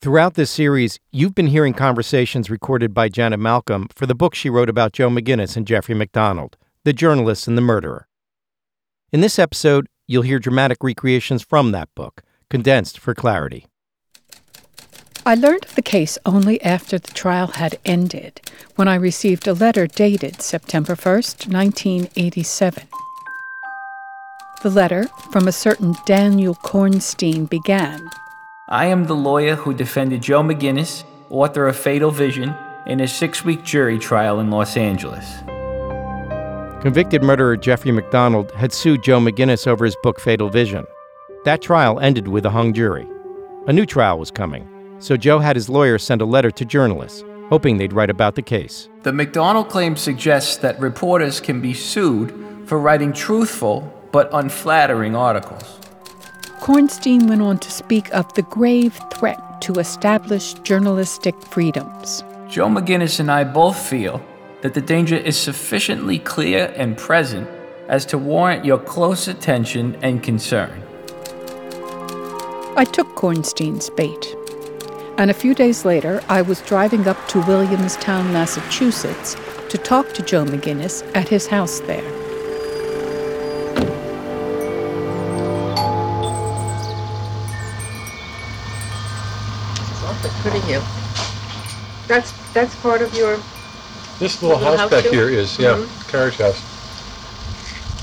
Throughout this series, you've been hearing conversations recorded by Janet Malcolm for the book she wrote about Joe McGinniss and Jeffrey MacDonald, the journalist and the murderer. In this episode, you'll hear dramatic recreations from that book, condensed for clarity. I learned of the case only after the trial had ended, when I received a letter dated September 1st, 1987. The letter, from a certain Daniel Kornstein, began I am the lawyer who defended Joe McGinniss, author of Fatal Vision, in a six week jury trial in Los Angeles. Convicted murderer Jeffrey MacDonald had sued Joe McGinniss over his book Fatal Vision. That trial ended with a hung jury. A new trial was coming, so Joe had his lawyer send a letter to journalists, hoping they'd write about the case. The MacDonald claim suggests that reporters can be sued for writing truthful but unflattering articles. Kornstein went on to speak of the grave threat to established journalistic freedoms. Joe McGinniss and I both feel that the danger is sufficiently clear and present as to warrant your close attention and concern. I took Kornstein's bait. And a few days later, I was driving up to Williamstown, Massachusetts, to talk to Joe McGinniss at his house there. Pretty here. That's that's part of your. This little, Little house, house back too? here is, yeah, Mhm. carriage house.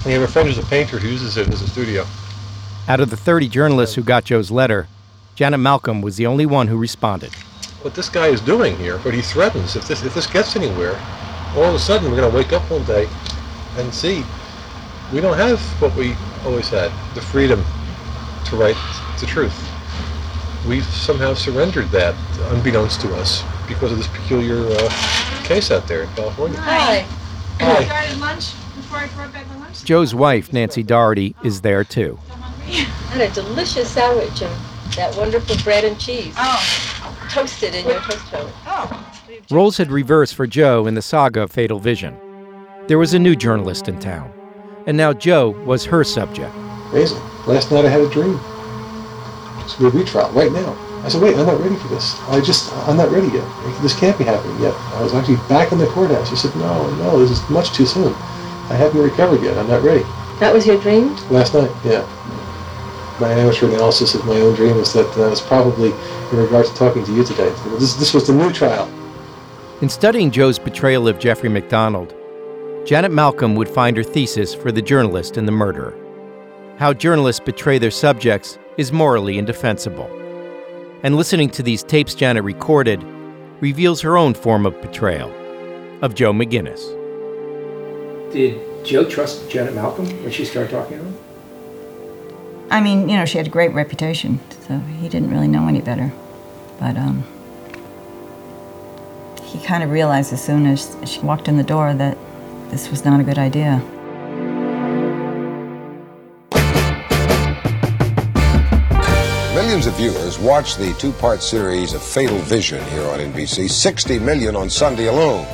And you have a friend who's a painter who uses it as a studio. Out of the 30 journalists who got Joe's letter, Janet Malcolm was the only one who responded. What this guy is doing here, what he threatens, if this if this gets anywhere, all of a sudden we're going to wake up one day and see we don't have what we always had, the freedom to write the truth. We've somehow surrendered that, unbeknownst to us, because of this peculiar uh, case out there in California. Hi. Hi. started lunch before I brought back the lunch. Joe's wife, Nancy Doherty, is there too. And a delicious sandwich and that wonderful bread and cheese. Oh, Toasted in your toast oven. oh. Roles had reversed for Joe in the saga of Fatal Vision. There was a new journalist in town, and now Joe was her subject. Amazing. Last night I had a dream. It's a retrial right now. I said, wait, I'm not ready for this. I just, I'm not ready yet. This can't be happening yet. I was actually back in the courthouse. He said, no, no, this is much too soon. I haven't recovered yet. I'm not ready. That was your dream? Last night, yeah. My amateur analysis of my own dream is that uh, that was probably in regard to talking to you today. This, this was the new trial. In studying Joe's betrayal of Jeffrey MacDonald, Janet Malcolm would find her thesis for The Journalist and the Murderer. How journalists betray their subjects is morally indefensible. And listening to these tapes Janet recorded reveals her own form of betrayal of Joe McGinniss. Did Joe trust Janet Malcolm when she started talking to him? I mean, you know, she had a great reputation, so he didn't really know any better. But um, he kind of realized as soon as she walked in the door that this was not a good idea. Viewers watch the two-part series of Fatal Vision here on NBC. 60 million on Sunday alone.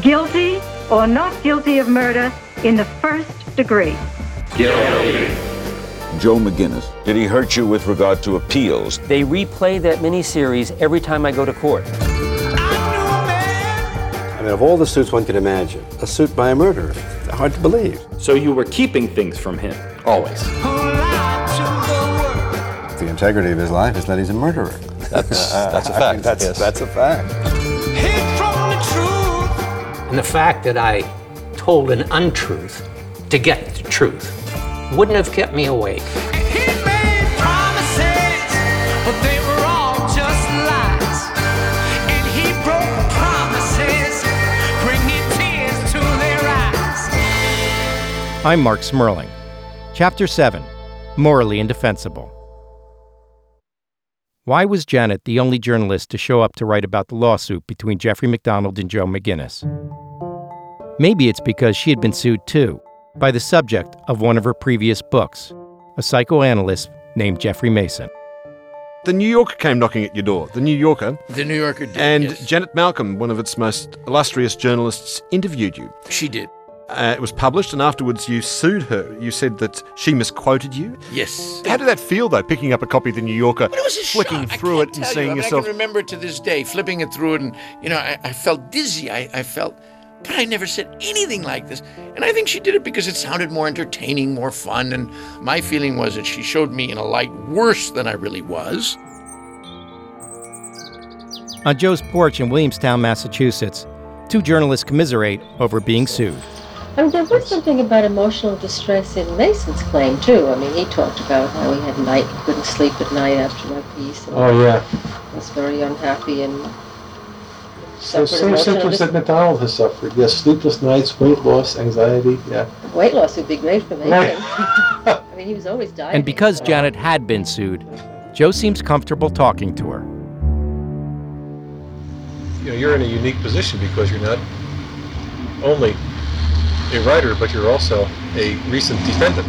Guilty or not guilty of murder in the first degree. Guilty. Joe McGinniss. Did he hurt you with regard to appeals? They replay that miniseries every time I go to court. I mean, of all the suits one could imagine, a suit by a murderer. Hard to believe. So you were keeping things from him, always. The integrity of his life is that he's a murderer. That's, that's a I mean, fact. that's, yes. that's a fact. And the fact that I told an untruth to get the truth wouldn't have kept me awake. I'm Marc Smerling. Chapter 7 Morally Indefensible. Why was Janet the only journalist to show up to write about the lawsuit between Jeffrey MacDonald and Joe McGinnis? Maybe it's because she had been sued too by the subject of one of her previous books, a psychoanalyst named Jeffrey Masson. The New Yorker came knocking at your door. The New Yorker. The New Yorker did. And yes. Janet Malcolm, one of its most illustrious journalists, interviewed you. She did. Uh, it was published, and afterwards you sued her. You said that she misquoted you. Yes. How did that feel, though, picking up a copy of the New Yorker, But it was a flicking shock. through it and tell seeing you. I mean, yourself? I can remember to this day flipping it through it, and you know, I, I felt dizzy. I, I felt, but I never said anything like this. And I think she did it because it sounded more entertaining, more fun. And my feeling was that she showed me in a light worse than I really was. On Joe's porch in Williamstown, Massachusetts, two journalists commiserate over being sued. I mean, there was something about emotional distress in Masson's claim, too. I mean, he talked about how he had night, he couldn't sleep at night after my piece. And Oh, yeah. Was very unhappy and So suffered same symptoms that MacDonald has suffered. Yes, sleepless nights, weight loss, anxiety. Yeah. Weight loss would be great for Masson. Right. I mean, he was always dying. And because Janet had been sued, Joe seems comfortable talking to her. You know, you're in a unique position because you're not only a writer, but you're also a recent defendant.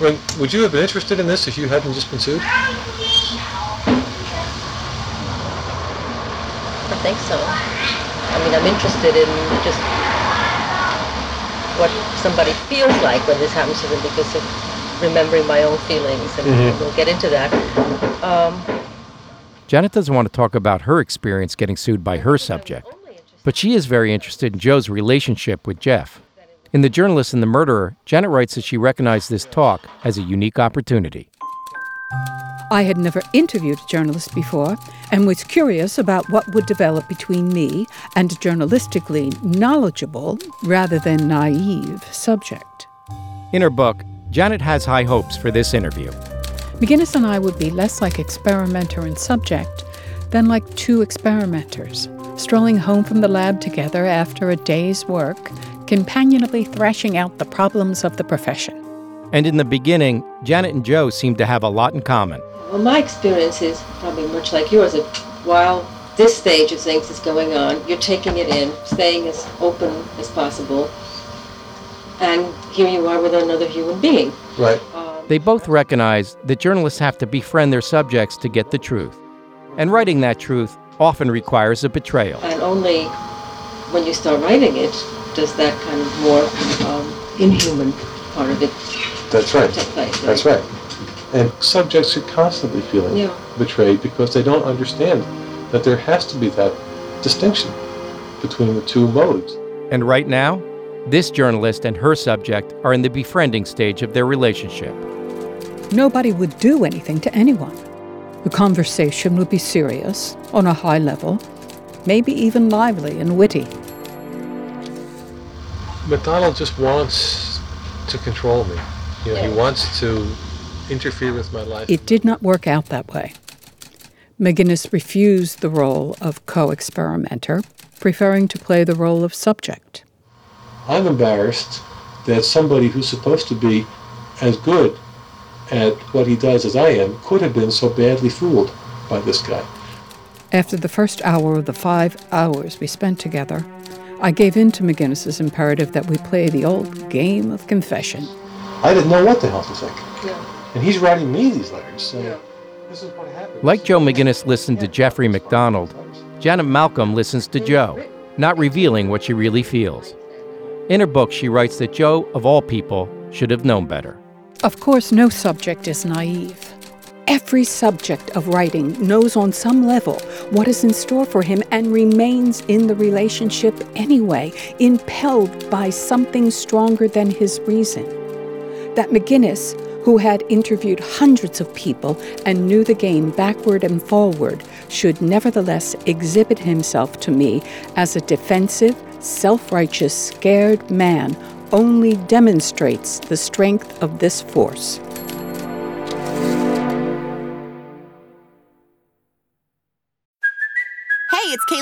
I mean, would you have been interested in this if you hadn't just been sued? I think so. I mean, I'm interested in just what somebody feels like when this happens to them because of remembering my own feelings, and Mhm. we'll get into that. Um, Janet doesn't want to talk about her experience getting sued by her subject, but she is very interested in Joe's relationship with Jeff. In The Journalist and the Murderer, Janet writes that she recognized this talk as a unique opportunity. I had never interviewed a journalist before and was curious about what would develop between me and a journalistically knowledgeable rather than naive subject. In her book, Janet has high hopes for this interview. McGinniss and I would be less like experimenter and subject than like two experimenters, strolling home from the lab together after a day's work, companionably thrashing out the problems of the profession. And in the beginning, Janet and Joe seem to have a lot in common. well, my experience is probably much like yours. That while this stage of things is going on, you're taking it in, staying as open as possible, and here you are with another human being. Right. Um, they both recognize that journalists have to befriend their subjects to get the truth. And writing that truth often requires a betrayal. And only when you start writing it does that kind of more um, inhuman part of it That's right. take place. That's right. And subjects are constantly feeling Yeah. betrayed because they don't understand that there has to be that distinction between the two modes. And right now, this journalist and her subject are in the befriending stage of their relationship. Nobody would do anything to anyone. The conversation would be serious, on a high level, maybe even lively and witty. MacDonald just wants to control me. You know, he wants to interfere with my life. It did not work out that way. McGinniss refused the role of co experimenter, preferring to play the role of subject. I'm embarrassed that somebody who's supposed to be as good at what he does as I am could have been so badly fooled by this guy. After the first hour of the five hours we spent together, I gave in to McGinniss's imperative that we play the old game of confession. I didn't know what the hell to think. Yeah. And he's writing me these letters saying, this is what happened. Like Joe McGinniss listened to Jeffrey MacDonald, Janet Malcolm listens to Joe, not revealing what she really feels. In her book, she writes that Joe, of all people, should have known better. Of course, no subject is naive. Every subject of writing knows on some level what is in store for him and remains in the relationship anyway, impelled by something stronger than his reason. That McGinniss, who had interviewed hundreds of people and knew the game backward and forward, should nevertheless exhibit himself to me as a defensive, self righteous, scared man only demonstrates the strength of this force.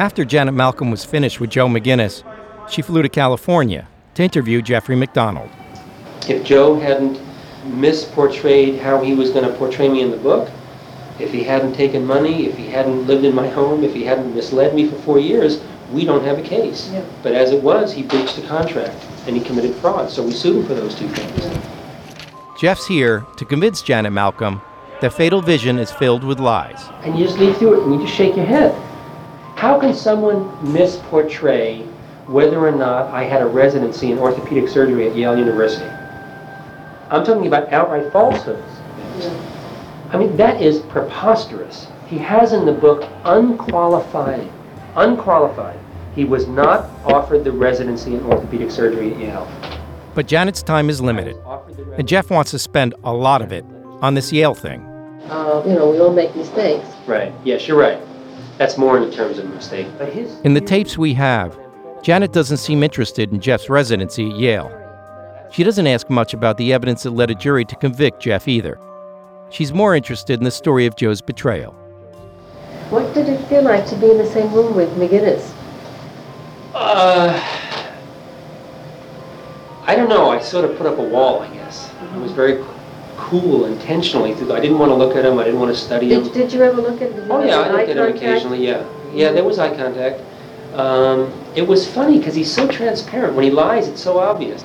After Janet Malcolm was finished with Joe McGinniss, she flew to California to interview Jeffrey MacDonald. If Joe hadn't misportrayed how he was going to portray me in the book, if he hadn't taken money, if he hadn't lived in my home, if he hadn't misled me for four years, we don't have a case. Yeah. But as it was, he breached the contract and he committed fraud, so we sued him for those two things. Jeff's here to convince Janet Malcolm that Fatal Vision is filled with lies. And you just leaf through it and you just shake your head. How can someone misportray whether or not I had a residency in orthopedic surgery at Yale University? I'm talking about outright falsehoods. I mean, that is preposterous. He has in the book unqualified, unqualified. He was not offered the residency in orthopedic surgery at Yale. But Janet's time is limited, and Jeff wants to spend a lot of it on this Yale thing. Uh, you know, we all make mistakes. Right. Yes, you're right. That's more in terms of mistake. But his In the tapes we have, Janet doesn't seem interested in Jeff's residency at Yale. She doesn't ask much about the evidence that led a jury to convict Jeff either. She's more interested in the story of Joe's betrayal. What did it feel like to be in the same room with McGinniss? Uh, I don't know. I sort of put up a wall, I guess. I was very cool intentionally. I didn't want to look at him. I didn't want to study him. Did, did you ever look at him? Oh yeah, I looked at him occasionally. Yeah, yeah, there was eye contact. Um, it was funny because he's so transparent. When he lies, it's so obvious.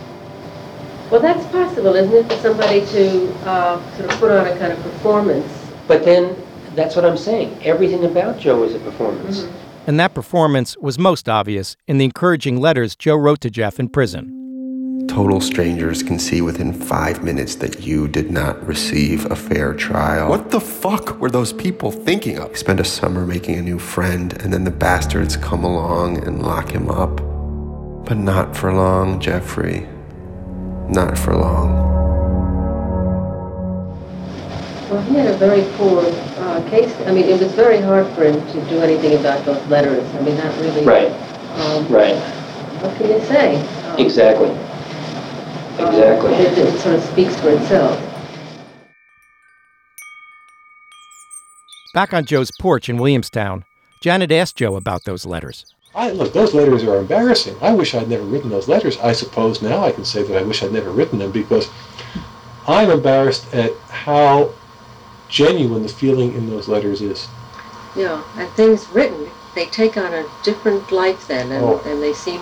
Well, that's possible, isn't it, for somebody to uh, sort of put on a kind of performance? But then, that's what I'm saying. Everything about Joe is a performance. Mm-hmm. And that performance was most obvious in the encouraging letters Joe wrote to Jeff in prison. Total strangers can see within five minutes that you did not receive a fair trial. What the fuck were those people thinking of? Spend a summer making a new friend, and then the bastards come along and lock him up. But not for long, Jeffrey. Not for long. Well, he had a very poor uh, case. I mean, it was very hard for him to do anything about those letters. I mean, that really. Right. Um, Right. What can you say? Um, Exactly. Exactly. It, it sort of speaks for itself. Back on Joe's porch in Williamstown, Janet asked Joe about those letters. I, look, those letters are embarrassing. I wish I'd never written those letters. I suppose now I can say that I wish I'd never written them because I'm embarrassed at how genuine the feeling in those letters is. Yeah, and things written, they take on a different life then, and, Oh. and they seem.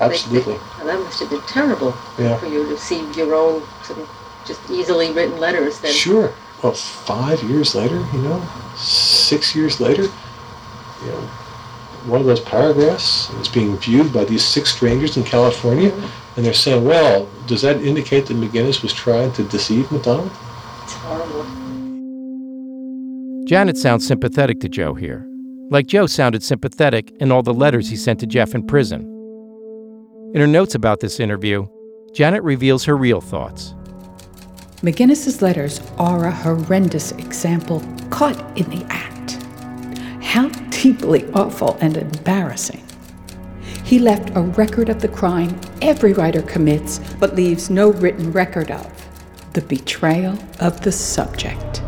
Absolutely. Well, oh, that must have been terrible Yeah. for you to see your own sort of just easily written letters. Then. Sure. Well, five years later, you know, six years later, you know, one of those paragraphs is being viewed by these six strangers in California, mm-hmm. and they're saying, well, does that indicate that McGinniss was trying to deceive MacDonald? It's horrible. Janet sounds sympathetic to Joe here, like Joe sounded sympathetic in all the letters he sent to Jeff in prison. In her notes about this interview, Janet reveals her real thoughts. McGinniss's letters are a horrendous example caught in the act. How deeply awful and embarrassing. He left a record of the crime every writer commits, but leaves no written record of the betrayal of the subject.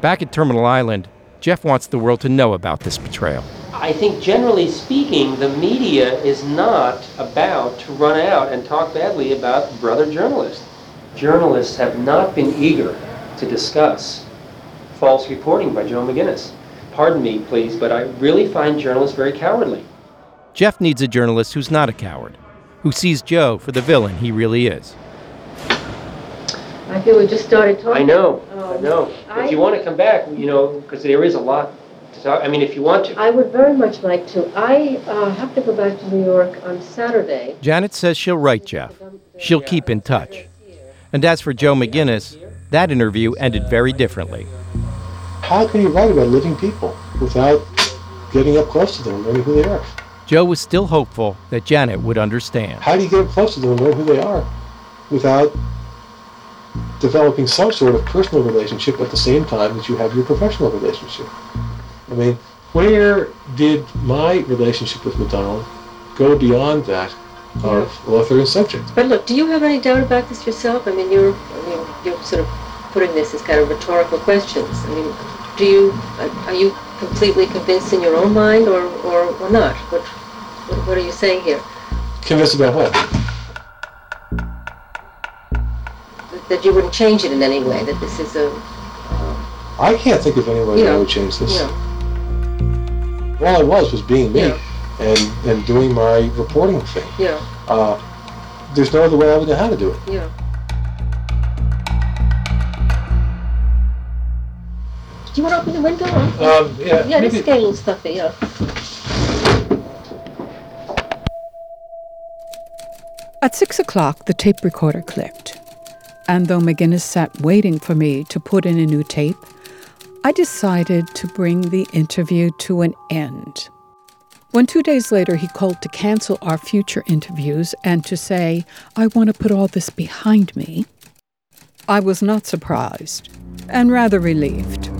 Back at Terminal Island, Jeff wants the world to know about this betrayal. I think generally speaking, the media is not about to run out and talk badly about brother journalists. Journalists have not been eager to discuss false reporting by Joe McGinniss. Pardon me, please, but I really find journalists very cowardly. Jeff needs a journalist who's not a coward, who sees Joe for the villain he really is. I feel we just started talking. I know, I Um, know. I- If you want to come back, you know, because there is a lot to talk, I mean, if you want to. I would very much like to. I uh, have to go back to New York on Saturday. Janet says she'll write Jeff. She'll keep in touch. And as for Joe McGinniss, that interview ended very differently. How can you write about living people without getting up close to them and learning who they are? Joe was still hopeful that Janet would understand. How do you get up close to them and learn who they are without developing some sort of personal relationship at the same time that you have your professional relationship? I mean, where did my relationship with MacDonald go beyond that of author and subject? But look, do you have any doubt about this yourself? I mean, you're, I mean, you're sort of putting this as kind of rhetorical questions. I mean, do you, are are you completely convinced in your own mind, or, or, or not? What, what, are you saying here? Convinced about what? That, you wouldn't change it in any way? That this is a, I can't think of any way you that I would change this. you know, All I was was being me Yeah. and, and doing my reporting thing. yeah, Uh, there's no other way I would know how to do it. yeah. Do you want to open the window? Um, yeah, Yeah, this maybe- is getting a stuffy, yeah. At six o'clock, the tape recorder clicked. And though McGinnis sat waiting for me to put in a new tape, I decided to bring the interview to an end. When two days later he called to cancel our future interviews and to say, I want to put all this behind me, I was not surprised and rather relieved.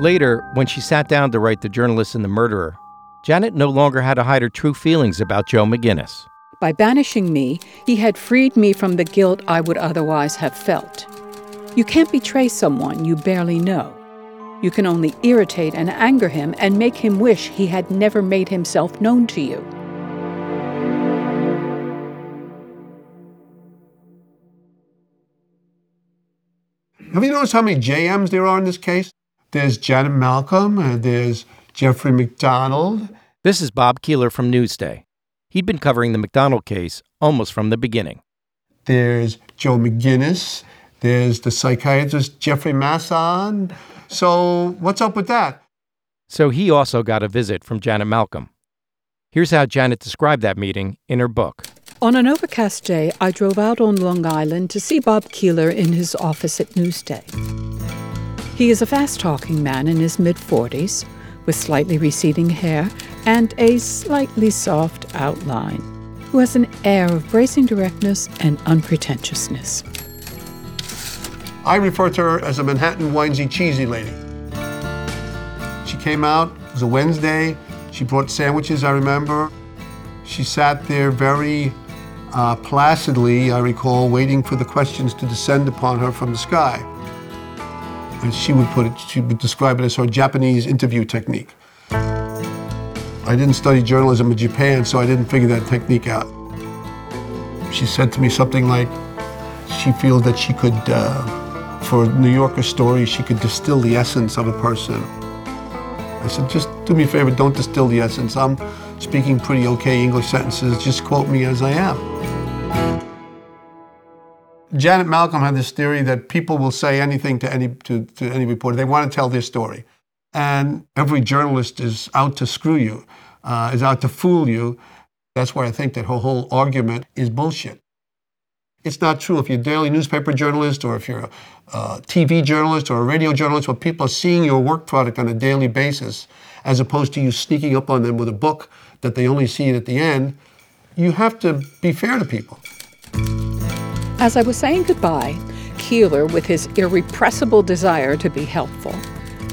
Later, when she sat down to write The Journalist and the Murderer, Janet no longer had to hide her true feelings about Joe McGinniss. By banishing me, he had freed me from the guilt I would otherwise have felt. You can't betray someone you barely know. You can only irritate and anger him and make him wish he had never made himself known to you. Have you noticed how many JMs there are in this case? There's Janet Malcolm, and there's Jeffrey MacDonald. This is Bob Keeler from Newsday. He'd been covering the MacDonald case almost from the beginning. There's Joe McGinniss. There's the psychiatrist Jeffrey Masson. So what's up with that? So he also got a visit from Janet Malcolm. Here's how Janet described that meeting in her book. On an overcast day, I drove out on Long Island to see Bob Keeler in his office at Newsday. He is a fast talking man in his mid 40s, with slightly receding hair and a slightly soft outline, who has an air of bracing directness and unpretentiousness. I refer to her as a Manhattan winesy cheesy lady. She came out, it was a Wednesday. She brought sandwiches, I remember. She sat there very uh, placidly, I recall, waiting for the questions to descend upon her from the sky. And she would put it, she would describe it as her Japanese interview technique. I didn't study journalism in Japan, so I didn't figure that technique out. She said to me something like, she feels that she could, uh, for New Yorker story, she could distill the essence of a person. I said, just do me a favor, don't distill the essence. I'm speaking pretty okay English sentences, just quote me as I am. Janet Malcolm had this theory that people will say anything to any, to, to any reporter. They want to tell their story. And every journalist is out to screw you, uh, is out to fool you. That's why I think that her whole argument is bullshit. It's not true. If you're a daily newspaper journalist or if you're a, TV journalist or a radio journalist, where people are seeing your work product on a daily basis, as opposed to you sneaking up on them with a book that they only see at the end, you have to be fair to people. As I was saying goodbye, Keeler, with his irrepressible desire to be helpful,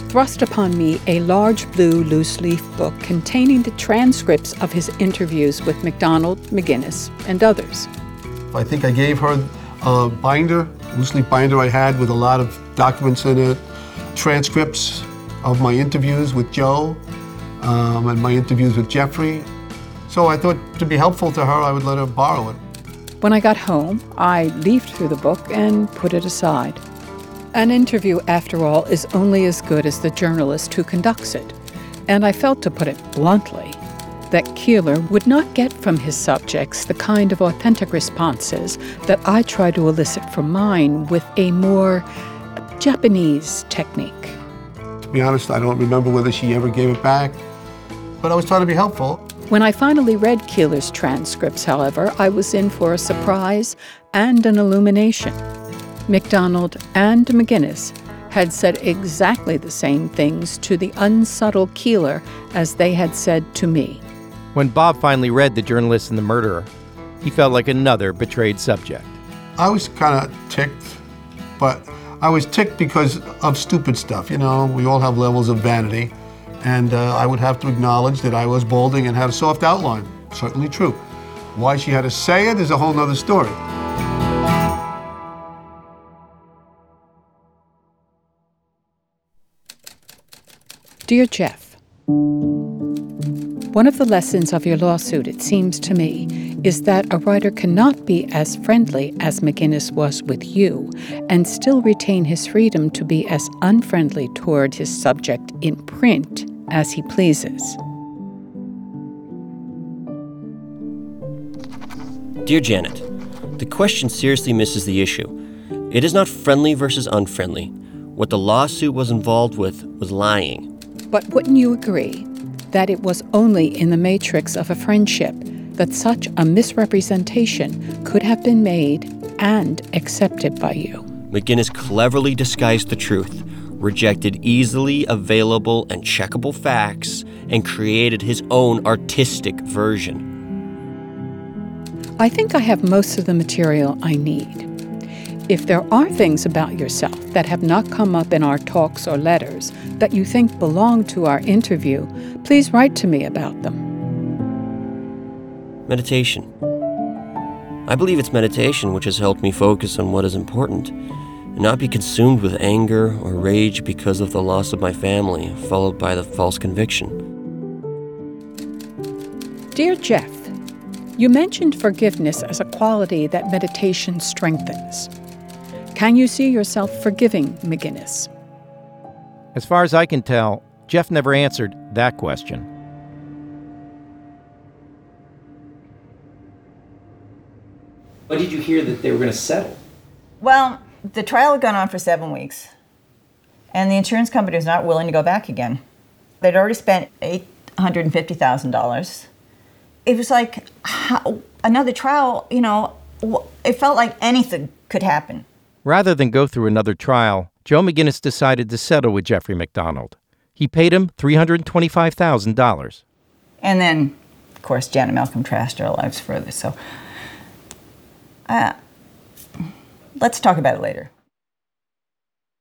thrust upon me a large blue loose leaf book containing the transcripts of his interviews with MacDonald, McGinniss, and others. I think I gave her a binder, loose leaf binder I had with a lot of documents in it, transcripts of my interviews with Joe um, and my interviews with Jeffrey. So I thought to be helpful to her, I would let her borrow it. When I got home, I leafed through the book and put it aside. An interview, after all, is only as good as the journalist who conducts it. And I felt, to put it bluntly, that Keeler would not get from his subjects the kind of authentic responses that I try to elicit from mine with a more Japanese technique. To be honest, I don't remember whether she ever gave it back, but I was trying to be helpful. When I finally read Keeler's transcripts, however, I was in for a surprise and an illumination. MacDonald and McGinniss had said exactly the same things to the unsubtle Keeler as they had said to me. When Bob finally read The Journalist and the Murderer, he felt like another betrayed subject. I was kind of ticked, but I was ticked because of stupid stuff. You know, we all have levels of vanity, and uh, I would have to acknowledge that I was balding and had a soft outline. Certainly true. Why she had to say it is a whole nother story. Dear Jeff, one of the lessons of your lawsuit, it seems to me, is that a writer cannot be as friendly as McGinniss was with you and still retain his freedom to be as unfriendly toward his subject in print as he pleases. Dear Janet, the question seriously misses the issue. It is not friendly versus unfriendly. What the lawsuit was involved with was lying. But wouldn't you agree that it was only in the matrix of a friendship that such a misrepresentation could have been made and accepted by you? McGinniss cleverly disguised the truth, rejected easily available and checkable facts, and created his own artistic version. I think I have most of the material I need. If there are things about yourself that have not come up in our talks or letters that you think belong to our interview, please write to me about them. Meditation. I believe it's meditation which has helped me focus on what is important and not be consumed with anger or rage because of the loss of my family, followed by the false conviction. Dear Jeff, you mentioned forgiveness as a quality that meditation strengthens. Can you see yourself forgiving McGinniss? As far as I can tell, Jeff never answered that question. When did you hear that they were going to settle? Well, the trial had gone on for seven weeks, and the insurance company was not willing to go back again. They'd already spent $850,000. It was like how, another trial, you know, it felt like anything could happen. Rather than go through another trial, Joe McGinniss decided to settle with Jeffrey MacDonald. He paid him $325,000. And then, of course, Janet Malcolm trashed our lives further. So, uh, let's talk about it later.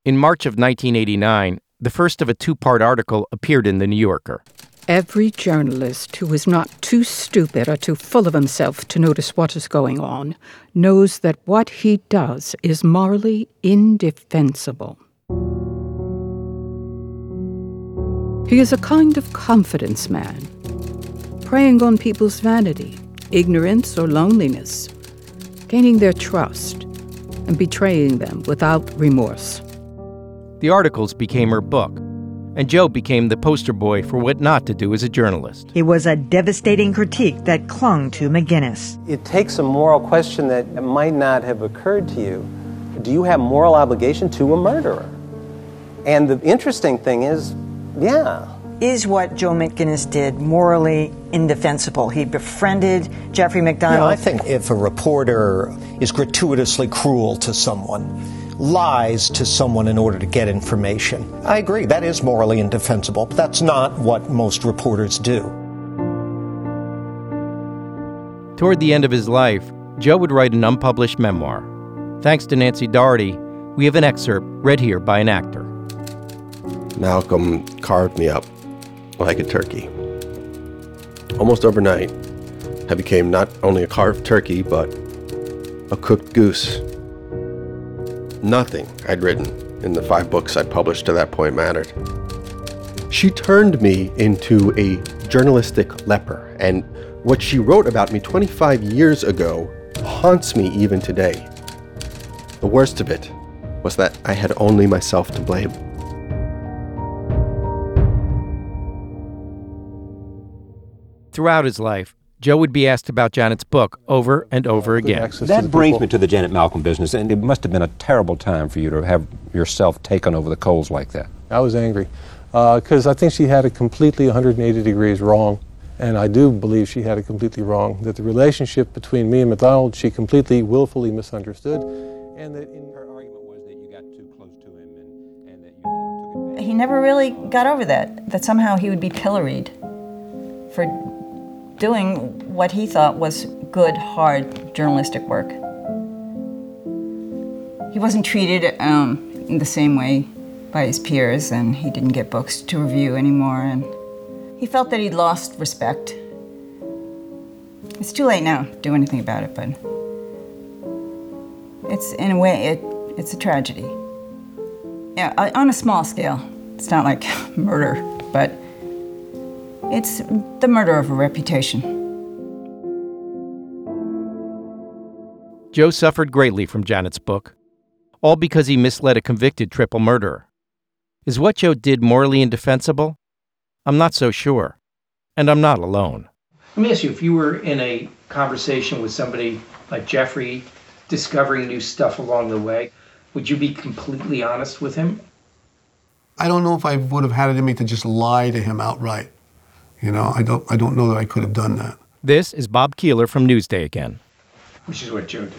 In March of 1989, the first of a two part article appeared in The New Yorker. Every journalist who is not too stupid or too full of himself to notice what is going on knows that what he does is morally indefensible. He is a kind of confidence man, preying on people's vanity, ignorance, or loneliness, gaining their trust, and betraying them without remorse. The articles became her book, and Joe became the poster boy for what not to do as a journalist. It was a devastating critique that clung to McGinniss. It takes a moral question that might not have occurred to you. Do you have moral obligation to a murderer? And the interesting thing is, yeah. Is what Joe McGinniss did morally indefensible? He befriended Jeffrey MacDonald. Yeah, I think if a reporter is gratuitously cruel to someone, lies to someone in order to get information. I agree, that is morally indefensible, but that's not what most reporters do. Toward the end of his life, Joe would write an unpublished memoir. Thanks to Nancy Doherty, we have an excerpt read here by an actor. Malcolm carved me up like a turkey. Almost overnight, I became not only a carved turkey, but a cooked goose. Nothing I'd written in the five books I'd published to that point mattered. She turned me into a journalistic leper, and what she wrote about me 25 years ago haunts me even today. The worst of it was that I had only myself to blame. Throughout his life, Joe would be asked about Janet's book over and over again. That brings me to the Janet Malcolm business, and it must have been a terrible time for you to have yourself taken over the coals like that. I was angry uh, because I think she had it completely 180 degrees wrong. And I do believe she had it completely wrong. That the relationship between me and MacDonald, she completely, willfully misunderstood. And that in her argument was that you got too close to him and, and that you took advantage. He never really got over that, that somehow he would be pilloried for doing what he thought was good, hard journalistic work. He wasn't treated um, in the same way by his peers, and he didn't get books to review anymore, and he felt that he'd lost respect. It's too late now to do anything about it, but it's in a way it, it's a tragedy. Yeah, on a small scale. It's not like murder, but it's the murder of a reputation. Joe suffered greatly from Janet's book, all because he misled a convicted triple murderer. Is what Joe did morally indefensible? I'm not so sure. And I'm not alone. Let me ask you if you were in a conversation with somebody like Jeffrey, discovering new stuff along the way, would you be completely honest with him? I don't know if I would have had it in me to just lie to him outright. You know, I don't, I don't know that I could have done that. This is Bob Keeler from Newsday again. Which is what Joe did.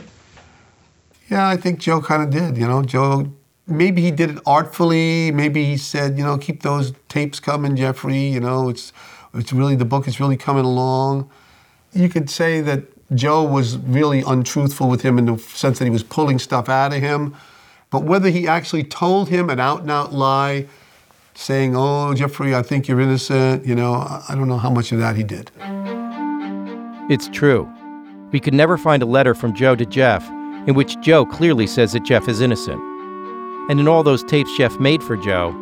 Yeah, I think Joe kind of did. You know, Joe, maybe he did it artfully. Maybe he said, you know, keep those tapes coming, Jeffrey. You know, it's, it's really, the book is really coming along. You could say that Joe was really untruthful with him in the sense that he was pulling stuff out of him. But whether he actually told him an out and out lie, saying, oh, Jeffrey, I think you're innocent, you know, I don't know how much of that he did. It's true. We could never find a letter from Joe to Jeff in which Joe clearly says that Jeff is innocent. And in all those tapes Jeff made for Joe,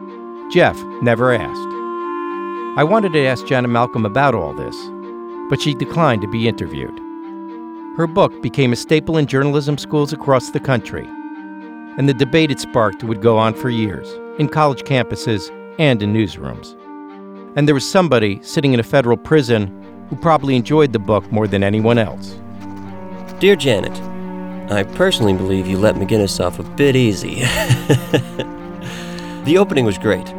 Jeff never asked. I wanted to ask Janet Malcolm about all this, but she declined to be interviewed. Her book became a staple in journalism schools across the country, and the debate it sparked would go on for years in college campuses and in newsrooms. And there was somebody sitting in a federal prison who probably enjoyed the book more than anyone else. Dear Janet, I personally believe you let McGinniss off a bit easy. the opening was great.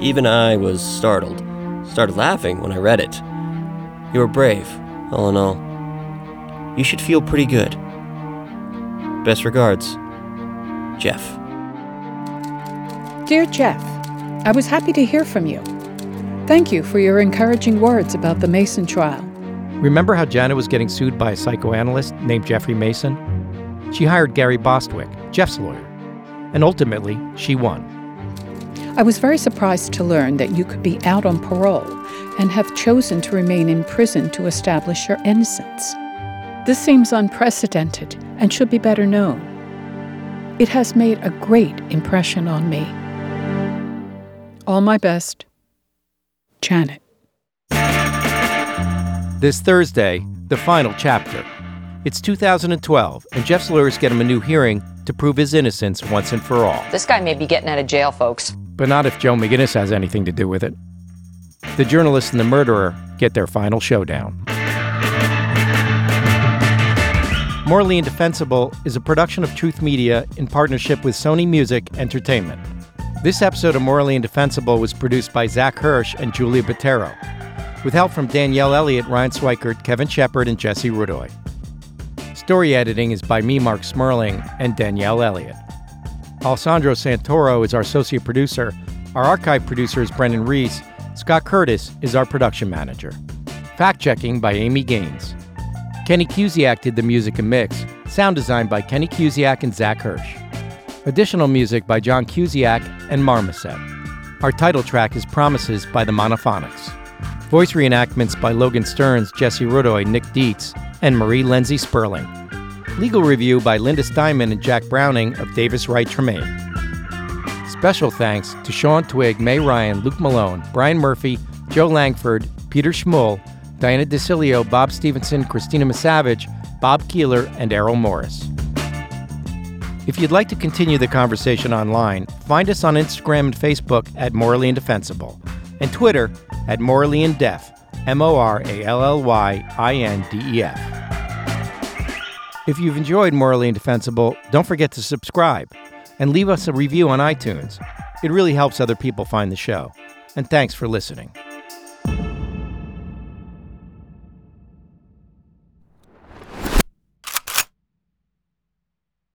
Even I was startled. Started laughing when I read it. You were brave, all in all. You should feel pretty good. Best regards, Jeff. Dear Jeff, I was happy to hear from you. Thank you for your encouraging words about the Masson trial. Remember how Janet was getting sued by a psychoanalyst named Jeffrey Masson? She hired Gary Bostwick, Jeff's lawyer, and ultimately she won. I was very surprised to learn that you could be out on parole and have chosen to remain in prison to establish your innocence. This seems unprecedented and should be better known. It has made a great impression on me. All my best, Janet. This Thursday, the final chapter. It's 2012, and Jeff's lawyers get him a new hearing to prove his innocence once and for all. This guy may be getting out of jail, folks. But not if Joe McGinniss has anything to do with it. The journalist and the murderer get their final showdown. Morally Indefensible is a production of Truth Media in partnership with Sony Music Entertainment. This episode of Morally Indefensible was produced by Zach Hirsch and Julia Botero, with help from Danielle Elliott, Ryan Swikert, Kevin Shepard, and Jesse Rudoy. Story editing is by me, Marc Smerling, and Danielle Elliott. Alessandro Santoro is our associate producer. Our archive producer is Brendan Reese. Scott Curtis is our production manager. Fact checking by Amy Gaines. Kenny Cusiak did the music and mix. Sound design by Kenny Cusiak and Zach Hirsch. Additional music by John Cusiak and Marmoset. Our title track is Promises by the Monophonics. Voice reenactments by Logan Stearns, Jesse Rudoy, Nick Dietz, and Marie Lindsay Sperling. Legal review by Linda Steinman and Jack Browning of Davis Wright Tremaine. Special thanks to Sean Twig, May Ryan, Luke Malone, Brian Murphy, Joe Langford, Peter Schmull, Diana DeCilio, Bob Stevenson, Christina Misavage, Bob Keeler, and Errol Morris. If you'd like to continue the conversation online, find us on Instagram and Facebook at Morally Indefensible and Twitter at Morally Indef, M O R A L L Y I N D E F. If you've enjoyed Morally Indefensible, don't forget to subscribe and leave us a review on iTunes. It really helps other people find the show. And thanks for listening.